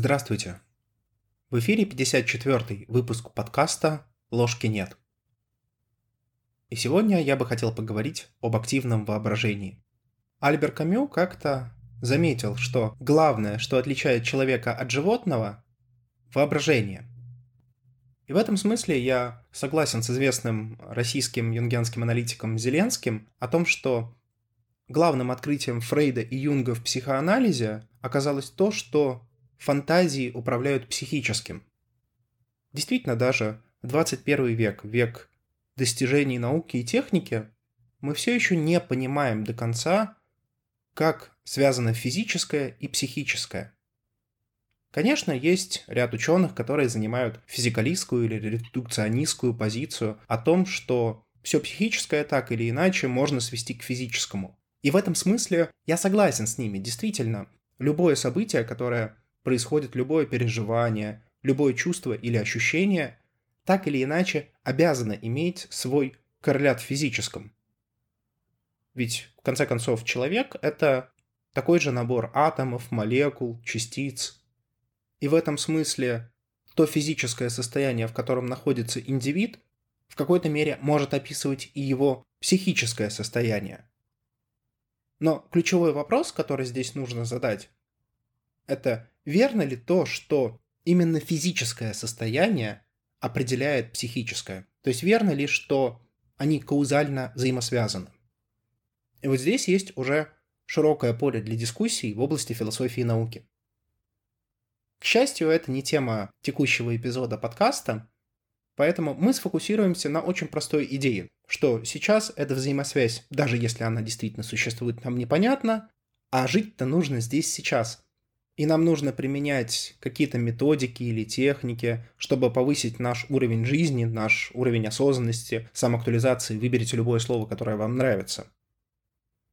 Здравствуйте. В эфире 54-й выпуск подкаста «Ложки нет». И сегодня я бы хотел поговорить об активном воображении. Альбер Камю как-то заметил, что главное, что отличает человека от животного – воображение. И в этом смысле я согласен с известным российским юнгианским аналитиком Зеленским о том, что главным открытием Фрейда и Юнга в психоанализе оказалось то, что фантазии управляют психическим. Действительно, даже в 21 век, век достижений науки и техники, мы все еще не понимаем до конца, как связано физическое и психическое. Конечно, есть ряд ученых, которые занимают физикалистскую или редукционистскую позицию о том, что все психическое так или иначе можно свести к физическому. И в этом смысле я согласен с ними. Действительно, любое событие, которое происходит любое переживание, любое чувство или ощущение, так или иначе обязано иметь свой коррелят в физическом. Ведь, в конце концов, человек — это такой же набор атомов, молекул, частиц. И в этом смысле то физическое состояние, в котором находится индивид, в какой-то мере может описывать и его психическое состояние. Но ключевой вопрос, который здесь нужно задать, это верно ли то, что именно физическое состояние определяет психическое? То есть верно ли, что они каузально взаимосвязаны? И вот здесь есть уже широкое поле для дискуссий в области философии и науки. К счастью, это не тема текущего эпизода подкаста, поэтому мы сфокусируемся на очень простой идее, что сейчас эта взаимосвязь, даже если она действительно существует, нам непонятна, а жить-то нужно здесь сейчас – и нам нужно применять какие-то методики или техники, чтобы повысить наш уровень жизни, наш уровень осознанности, самоактуализации, выберите любое слово, которое вам нравится.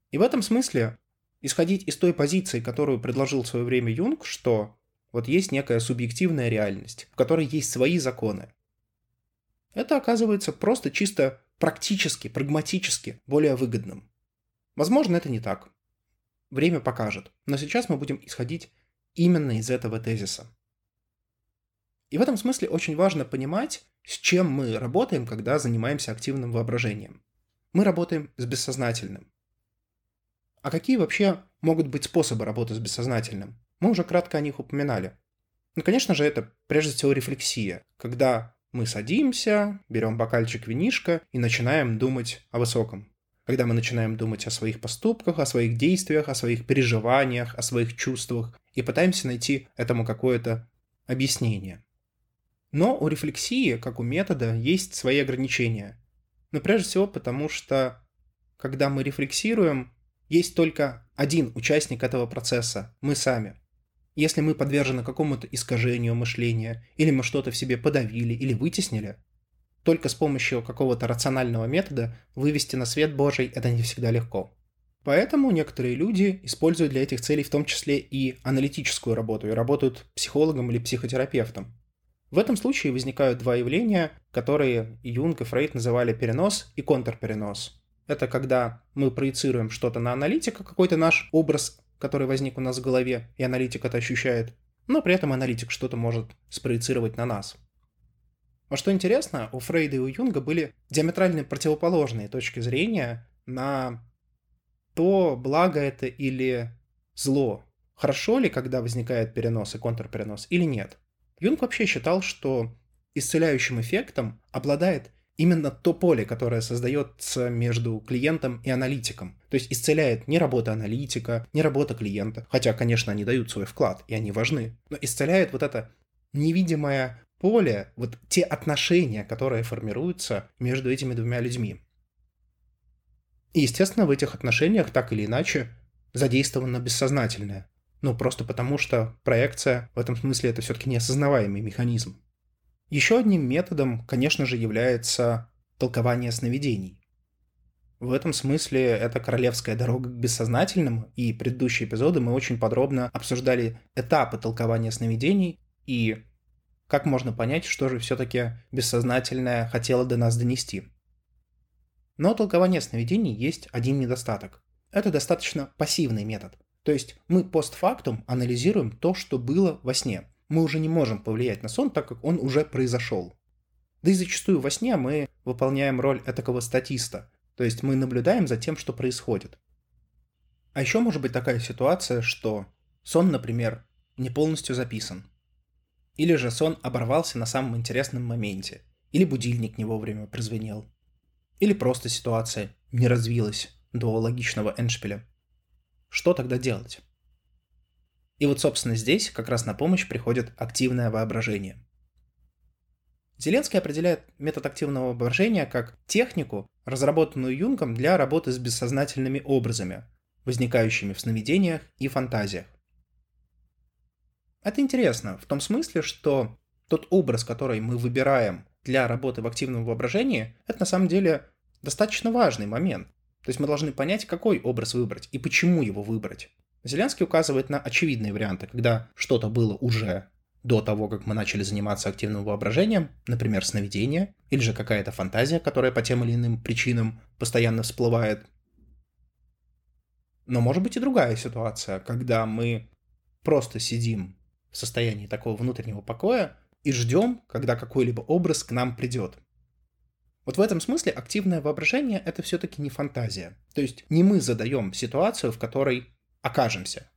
И в этом смысле исходить из той позиции, которую предложил в свое время Юнг, что вот есть некая субъективная реальность, в которой есть свои законы. Это оказывается просто чисто практически, прагматически более выгодным. Возможно, это не так. Время покажет. Но сейчас мы будем исходить именно из этого тезиса. И в этом смысле очень важно понимать, с чем мы работаем, когда занимаемся активным воображением. Мы работаем с бессознательным. А какие вообще могут быть способы работы с бессознательным? Мы уже кратко о них упоминали. Ну, конечно же, это прежде всего рефлексия, когда мы садимся, берем бокальчик винишка и начинаем думать о высоком. Когда мы начинаем думать о своих поступках, о своих действиях, о своих переживаниях, о своих чувствах, и пытаемся найти этому какое-то объяснение. Но у рефлексии, как у метода, есть свои ограничения. Но прежде всего потому, что когда мы рефлексируем, есть только один участник этого процесса – мы сами. Если мы подвержены какому-то искажению мышления, или мы что-то в себе подавили или вытеснили, только с помощью какого-то рационального метода вывести на свет Божий это не всегда легко. Поэтому некоторые люди используют для этих целей в том числе и аналитическую работу, и работают психологом или психотерапевтом. В этом случае возникают два явления, которые Юнг и Фрейд называли перенос и контрперенос. Это когда мы проецируем что-то на аналитика, какой-то наш образ, который возник у нас в голове, и аналитик это ощущает, но при этом аналитик что-то может спроецировать на нас. А что интересно, у Фрейда и у Юнга были диаметрально противоположные точки зрения на то благо это или зло. Хорошо ли, когда возникает перенос и контрперенос, или нет? Юнг вообще считал, что исцеляющим эффектом обладает именно то поле, которое создается между клиентом и аналитиком. То есть исцеляет не работа аналитика, не работа клиента, хотя, конечно, они дают свой вклад, и они важны, но исцеляет вот это невидимое поле, вот те отношения, которые формируются между этими двумя людьми. И, естественно, в этих отношениях так или иначе задействовано бессознательное. Ну, просто потому что проекция в этом смысле это все-таки неосознаваемый механизм. Еще одним методом, конечно же, является толкование сновидений. В этом смысле это королевская дорога к бессознательному, и предыдущие эпизоды мы очень подробно обсуждали этапы толкования сновидений и как можно понять, что же все-таки бессознательное хотело до нас донести. Но у толкования сновидений есть один недостаток. Это достаточно пассивный метод. То есть мы постфактум анализируем то, что было во сне. мы уже не можем повлиять на сон, так как он уже произошел. Да и зачастую во сне мы выполняем роль этакого статиста, то есть мы наблюдаем за тем, что происходит. А еще может быть такая ситуация, что сон, например, не полностью записан. Или же сон оборвался на самом интересном моменте. Или будильник не вовремя прозвенел. Или просто ситуация не развилась до логичного эншпиля. Что тогда делать? И вот, собственно, здесь как раз на помощь приходит активное воображение. Зеленский определяет метод активного воображения как технику, разработанную Юнгом для работы с бессознательными образами, возникающими в сновидениях и фантазиях. Это интересно в том смысле, что тот образ, который мы выбираем для работы в активном воображении, это на самом деле достаточно важный момент. То есть мы должны понять, какой образ выбрать и почему его выбрать. Зеленский указывает на очевидные варианты, когда что-то было уже до того, как мы начали заниматься активным воображением, например, сновидение, или же какая-то фантазия, которая по тем или иным причинам постоянно всплывает. Но может быть и другая ситуация, когда мы просто сидим состоянии такого внутреннего покоя и ждем, когда какой-либо образ к нам придет. Вот в этом смысле активное воображение — это все-таки не фантазия. То есть не мы задаем ситуацию, в которой окажемся.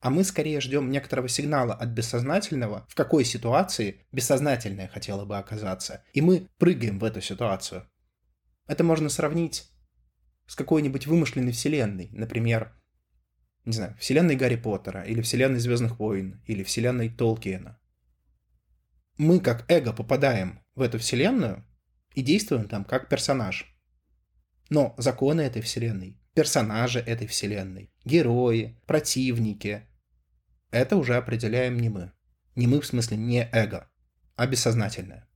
А мы скорее ждем некоторого сигнала от бессознательного, в какой ситуации бессознательное хотело бы оказаться. И мы прыгаем в эту ситуацию. Это можно сравнить с какой-нибудь вымышленной вселенной. Например, не знаю, вселенной Гарри Поттера, или вселенной Звездных войн, или вселенной Толкиена. Мы как эго попадаем в эту вселенную и действуем там как персонаж. Но законы этой вселенной персонажи этой вселенной, герои, противники. Это уже определяем не мы. Не мы в смысле не эго, а бессознательное.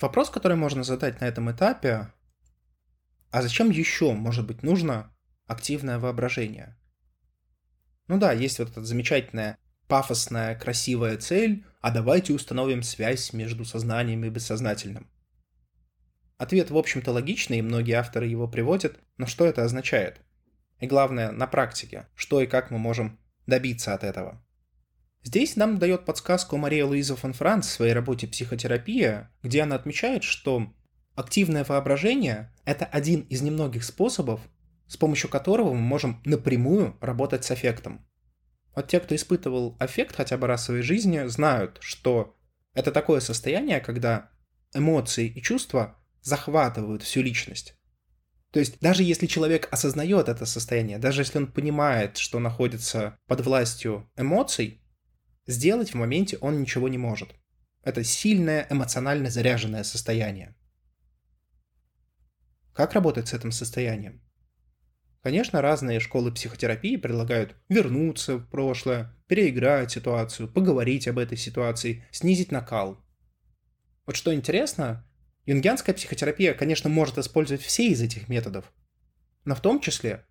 Вопрос, который можно задать на этом этапе, а зачем еще, может быть, нужно активное воображение? Ну да, есть вот эта замечательная пафосная, красивая цель, а давайте установим связь между сознанием и бессознательным. Ответ, в общем-то, логичный, и многие авторы его приводят, но что это означает? И главное, на практике, что и как мы можем добиться от этого. Здесь нам дает подсказку Мария Луиза фон Франц в своей работе «Психотерапия», где она отмечает, что активное воображение – это один из немногих способов, с помощью которого мы можем напрямую работать с аффектом. Вот те, кто испытывал аффект хотя бы раз в своей жизни, знают, что это такое состояние, когда эмоции и чувства захватывают всю личность. То есть даже если человек осознает это состояние, даже если он понимает, что находится под властью эмоций, сделать в моменте он ничего не может. Это сильное эмоционально заряженное состояние. Как работать с этим состоянием? Конечно, разные школы психотерапии предлагают вернуться в прошлое, переиграть ситуацию, поговорить об этой ситуации, снизить накал. Вот что интересно, Юнгианская психотерапия, конечно, может использовать все из этих методов, но в том числе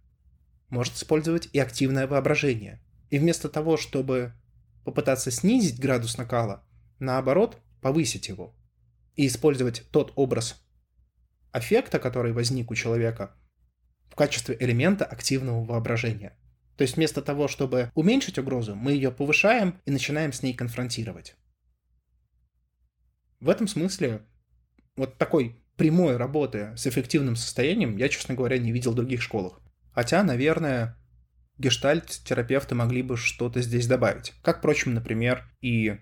может использовать и активное воображение. И вместо того, чтобы попытаться снизить градус накала, наоборот, повысить его. И использовать тот образ аффекта, который возник у человека, в качестве элемента активного воображения. То есть вместо того, чтобы уменьшить угрозу, мы ее повышаем и начинаем с ней конфронтировать. В этом смысле вот такой прямой работы с эффективным состоянием я, честно говоря, не видел в других школах. Хотя, наверное, гештальт-терапевты могли бы что-то здесь добавить. Как, впрочем, например, и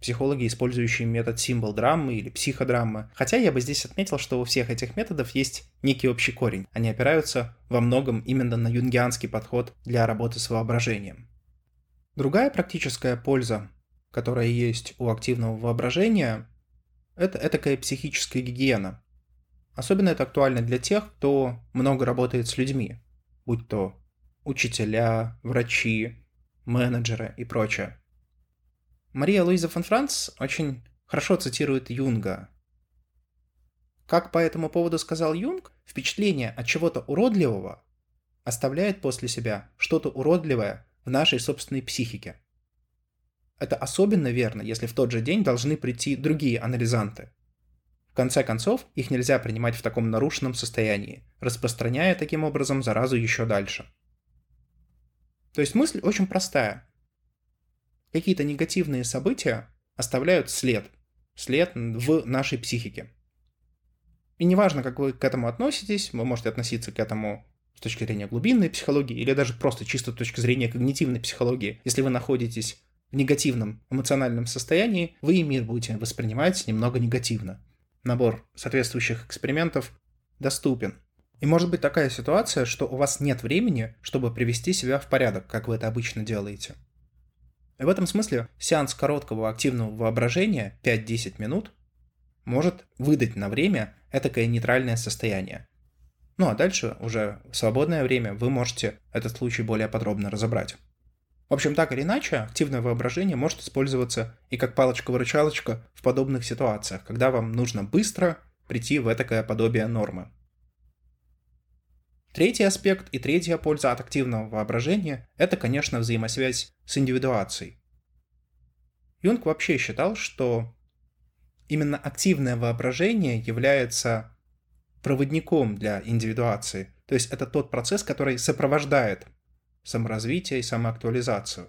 психологи, использующие метод символ-драмы или психодрамы. Хотя я бы здесь отметил, что у всех этих методов есть некий общий корень. Они опираются во многом именно на юнгианский подход для работы с воображением. Другая практическая польза, которая есть у активного воображения, это этакая психическая гигиена. Особенно это актуально для тех, кто много работает с людьми, будь то учителя, врачи, менеджеры и прочее. Мария Луиза фон Франц очень хорошо цитирует Юнга. Как по этому поводу сказал Юнг, впечатление от чего-то уродливого оставляет после себя что-то уродливое в нашей собственной психике. Это особенно верно, если в тот же день должны прийти другие анализанты. В конце концов, их нельзя принимать в таком нарушенном состоянии, распространяя таким образом заразу еще дальше. То есть мысль очень простая. Какие-то негативные события оставляют след, след в нашей психике. И неважно, как вы к этому относитесь, вы можете относиться к этому с точки зрения глубинной психологии или даже просто чисто с точки зрения когнитивной психологии. Если вы находитесь в негативном эмоциональном состоянии, вы и мир будете воспринимать немного негативно. Набор соответствующих экспериментов доступен. И может быть такая ситуация, что у вас нет времени, чтобы привести себя в порядок, как вы это обычно делаете. И в этом смысле сеанс короткого активного воображения 5-10 минут может выдать на время этакое нейтральное состояние. Ну а дальше уже в свободное время вы можете этот случай более подробно разобрать. В общем, так или иначе, активное воображение может использоваться и как палочка-выручалочка в подобных ситуациях, когда вам нужно быстро прийти в этакое подобие нормы. Третий аспект и третья польза от активного воображения – это, конечно, взаимосвязь с индивидуацией. Юнг вообще считал, что именно активное воображение является проводником для индивидуации. То есть это тот процесс, который сопровождает саморазвитие и самоактуализацию.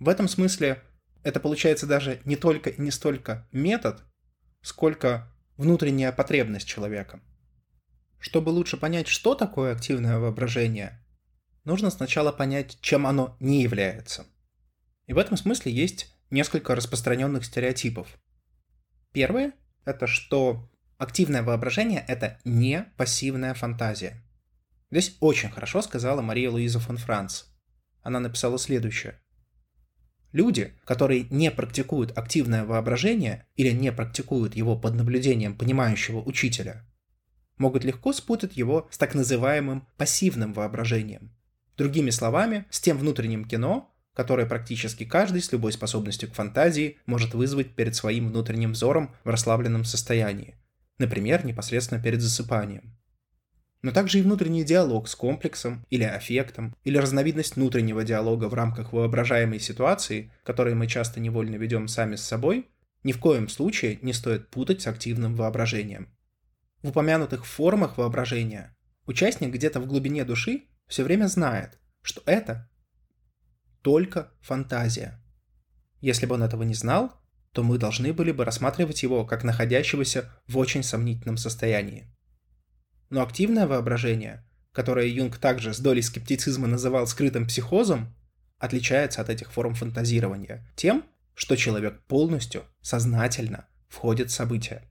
В этом смысле это получается даже не только и не столько метод, сколько внутренняя потребность человека – чтобы лучше понять, что такое активное воображение, нужно сначала понять, чем оно не является. И в этом смысле есть несколько распространенных стереотипов. Первое – это что активное воображение – это не пассивная фантазия. Здесь очень хорошо сказала Мария Луиза фон Франц. Она написала следующее. Люди, которые не практикуют активное воображение или не практикуют его под наблюдением понимающего учителя, могут легко спутать его с так называемым пассивным воображением. Другими словами, с тем внутренним кино, которое практически каждый с любой способностью к фантазии может вызвать перед своим внутренним взором в расслабленном состоянии, например, непосредственно перед засыпанием. Но также и внутренний диалог с комплексом или аффектом, или разновидность внутреннего диалога в рамках воображаемой ситуации, которые мы часто невольно ведем сами с собой, ни в коем случае не стоит путать с активным воображением. В упомянутых формах воображения участник где-то в глубине души все время знает, что это только фантазия. Если бы он этого не знал, то мы должны были бы рассматривать его как находящегося в очень сомнительном состоянии. Но активное воображение, которое Юнг также с долей скептицизма называл скрытым психозом, отличается от этих форм фантазирования тем, что человек полностью, сознательно входит в события.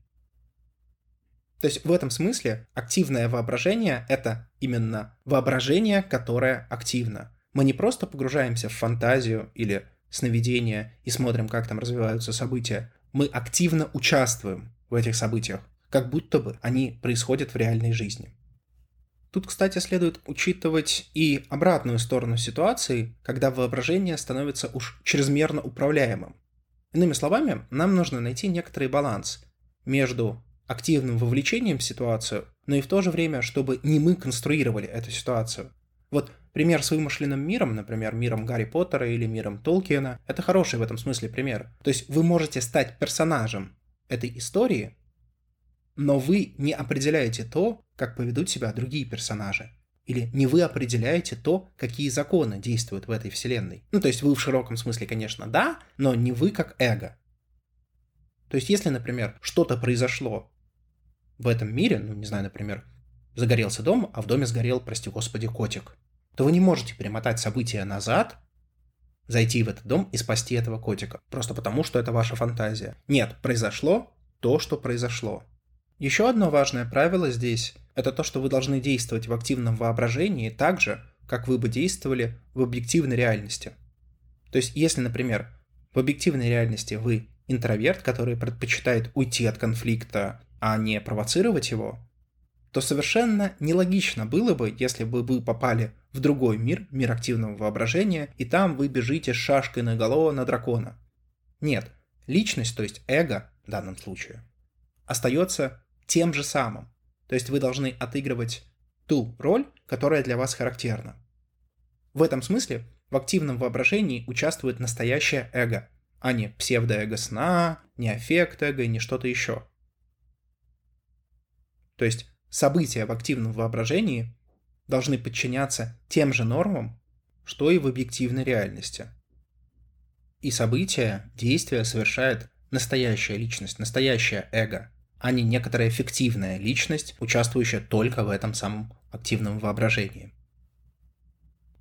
То есть в этом смысле активное воображение — это именно воображение, которое активно. Мы не просто погружаемся в фантазию или сновидение и смотрим, как там развиваются события. Мы активно участвуем в этих событиях, как будто бы они происходят в реальной жизни. Тут, кстати, следует учитывать и обратную сторону ситуации, когда воображение становится уж чрезмерно управляемым. Иными словами, нам нужно найти некоторый баланс между активным вовлечением в ситуацию, но и в то же время, чтобы не мы конструировали эту ситуацию. Вот пример с вымышленным миром, например, миром Гарри Поттера или миром Толкиена, это хороший в этом смысле пример. То есть вы можете стать персонажем этой истории, но вы не определяете то, как поведут себя другие персонажи. Или не вы определяете то, какие законы действуют в этой вселенной. Ну, то есть вы в широком смысле, конечно, да, но не вы как эго. То есть если, например, что-то произошло в этом мире, ну, не знаю, например, загорелся дом, а в доме сгорел, прости господи, котик, то вы не можете перемотать события назад, зайти в этот дом и спасти этого котика, просто потому, что это ваша фантазия. Нет, произошло то, что произошло. Еще одно важное правило здесь – это то, что вы должны действовать в активном воображении так же, как вы бы действовали в объективной реальности. То есть, если, например, в объективной реальности вы интроверт, который предпочитает уйти от конфликта а не провоцировать его, то совершенно нелогично было бы, если бы вы попали в другой мир, мир активного воображения, и там вы бежите с шашкой на голову на дракона. Нет, личность, то есть эго в данном случае, остается тем же самым. То есть вы должны отыгрывать ту роль, которая для вас характерна. В этом смысле в активном воображении участвует настоящее эго, а не псевдоэго сна, не аффект эго, не что-то еще – то есть события в активном воображении должны подчиняться тем же нормам, что и в объективной реальности. и события, действия совершает настоящая личность, настоящее эго, а не некоторая фиктивная личность, участвующая только в этом самом активном воображении.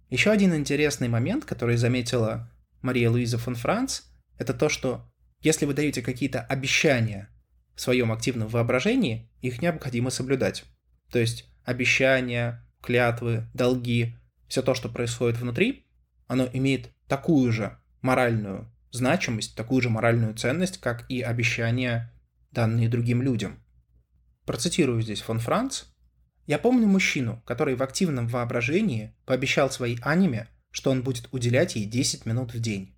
Еще один интересный момент, который заметила Мария Луиза фон Франц, это то, что если вы даете какие-то обещания в своем активном воображении, их необходимо соблюдать. То есть обещания, клятвы, долги, все то, что происходит внутри, оно имеет такую же моральную значимость, такую же моральную ценность, как и обещания, данные другим людям. Процитирую здесь фон Франц. «Я помню мужчину, который в активном воображении пообещал своей аниме, что он будет уделять ей 10 минут в день.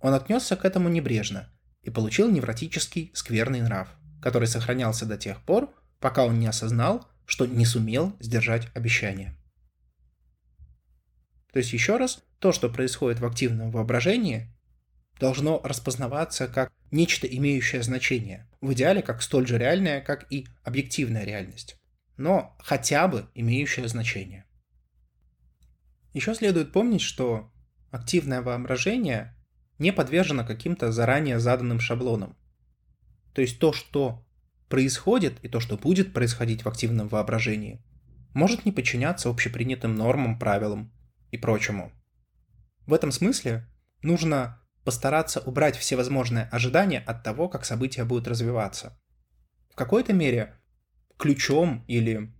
Он отнесся к этому небрежно и получил невротический скверный нрав, который сохранялся до тех пор, пока он не осознал, что не сумел сдержать обещание. То есть еще раз, то, что происходит в активном воображении, должно распознаваться как нечто имеющее значение, в идеале как столь же реальное, как и объективная реальность, но хотя бы имеющее значение. Еще следует помнить, что активное воображение не подвержено каким-то заранее заданным шаблонам. То есть то, что происходит и то, что будет происходить в активном воображении, может не подчиняться общепринятым нормам, правилам и прочему. В этом смысле нужно постараться убрать все возможные ожидания от того, как события будут развиваться. В какой-то мере ключом или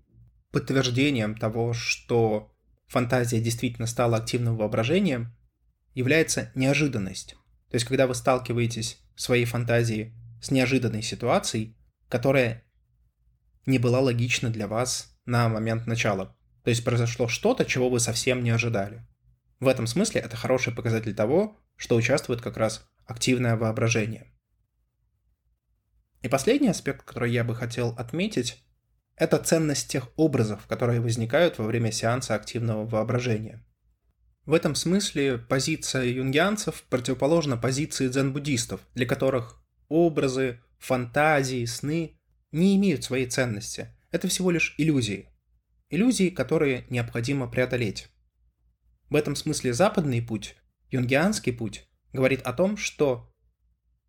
подтверждением того, что фантазия действительно стала активным воображением, является неожиданность. То есть, когда вы сталкиваетесь в своей фантазии с неожиданной ситуацией, которая не была логична для вас на момент начала. То есть произошло что-то, чего вы совсем не ожидали. В этом смысле это хороший показатель того, что участвует как раз активное воображение. И последний аспект, который я бы хотел отметить, это ценность тех образов, которые возникают во время сеанса активного воображения. В этом смысле позиция юнгианцев противоположна позиции дзен-буддистов, для которых образы, фантазии, сны не имеют своей ценности. Это всего лишь иллюзии. Иллюзии, которые необходимо преодолеть. В этом смысле западный путь, юнгианский путь, говорит о том, что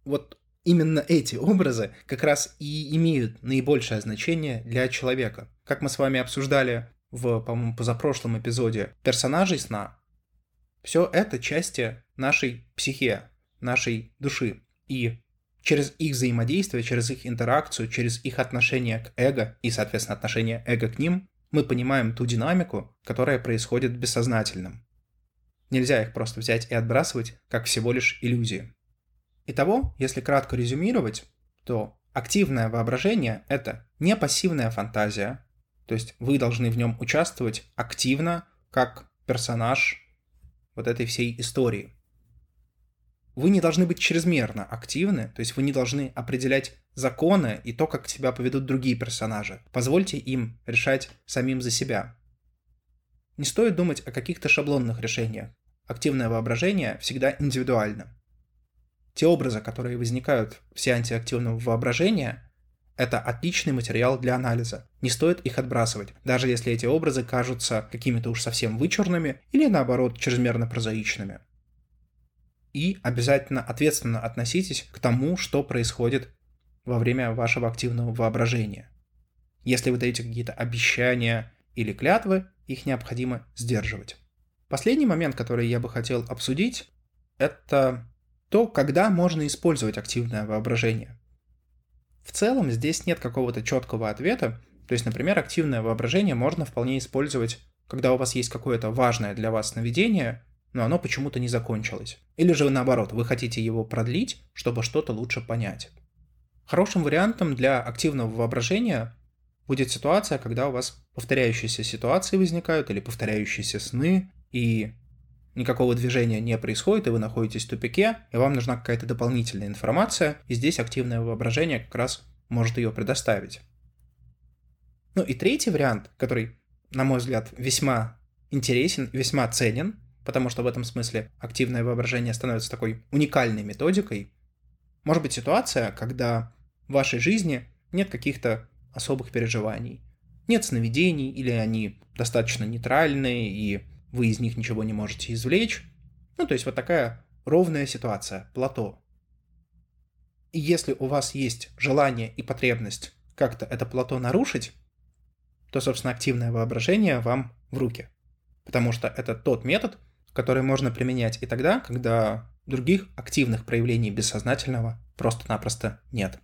вот именно эти образы как раз и имеют наибольшее значение для человека. Как мы с вами обсуждали в, по-моему, позапрошлом эпизоде персонажей сна, все это части нашей психе, нашей души. И через их взаимодействие, через их интеракцию, через их отношение к эго и, соответственно, отношение эго к ним, мы понимаем ту динамику, которая происходит в бессознательном. Нельзя их просто взять и отбрасывать, как всего лишь иллюзии. Итого, если кратко резюмировать, то активное воображение – это не пассивная фантазия, то есть вы должны в нем участвовать активно, как персонаж вот этой всей истории. Вы не должны быть чрезмерно активны, то есть вы не должны определять законы и то, как себя поведут другие персонажи. Позвольте им решать самим за себя. Не стоит думать о каких-то шаблонных решениях. Активное воображение всегда индивидуально. Те образы, которые возникают в сеансе активного воображения, это отличный материал для анализа. Не стоит их отбрасывать, даже если эти образы кажутся какими-то уж совсем вычурными или наоборот чрезмерно прозаичными. И обязательно ответственно относитесь к тому, что происходит во время вашего активного воображения. Если вы даете какие-то обещания или клятвы, их необходимо сдерживать. Последний момент, который я бы хотел обсудить, это то, когда можно использовать активное воображение. В целом здесь нет какого-то четкого ответа. То есть, например, активное воображение можно вполне использовать, когда у вас есть какое-то важное для вас сновидение, но оно почему-то не закончилось. Или же наоборот, вы хотите его продлить, чтобы что-то лучше понять. Хорошим вариантом для активного воображения будет ситуация, когда у вас повторяющиеся ситуации возникают или повторяющиеся сны, и никакого движения не происходит, и вы находитесь в тупике, и вам нужна какая-то дополнительная информация, и здесь активное воображение как раз может ее предоставить. Ну и третий вариант, который, на мой взгляд, весьма интересен весьма ценен, потому что в этом смысле активное воображение становится такой уникальной методикой, может быть ситуация, когда в вашей жизни нет каких-то особых переживаний, нет сновидений, или они достаточно нейтральные, и вы из них ничего не можете извлечь. Ну, то есть вот такая ровная ситуация, плато. И если у вас есть желание и потребность как-то это плато нарушить, то, собственно, активное воображение вам в руки. Потому что это тот метод, который можно применять и тогда, когда других активных проявлений бессознательного просто-напросто нет.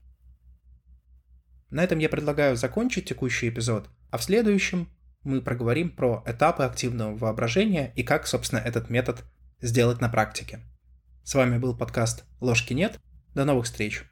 На этом я предлагаю закончить текущий эпизод, а в следующем мы проговорим про этапы активного воображения и как, собственно, этот метод сделать на практике. С вами был подкаст «Ложки нет». До новых встреч!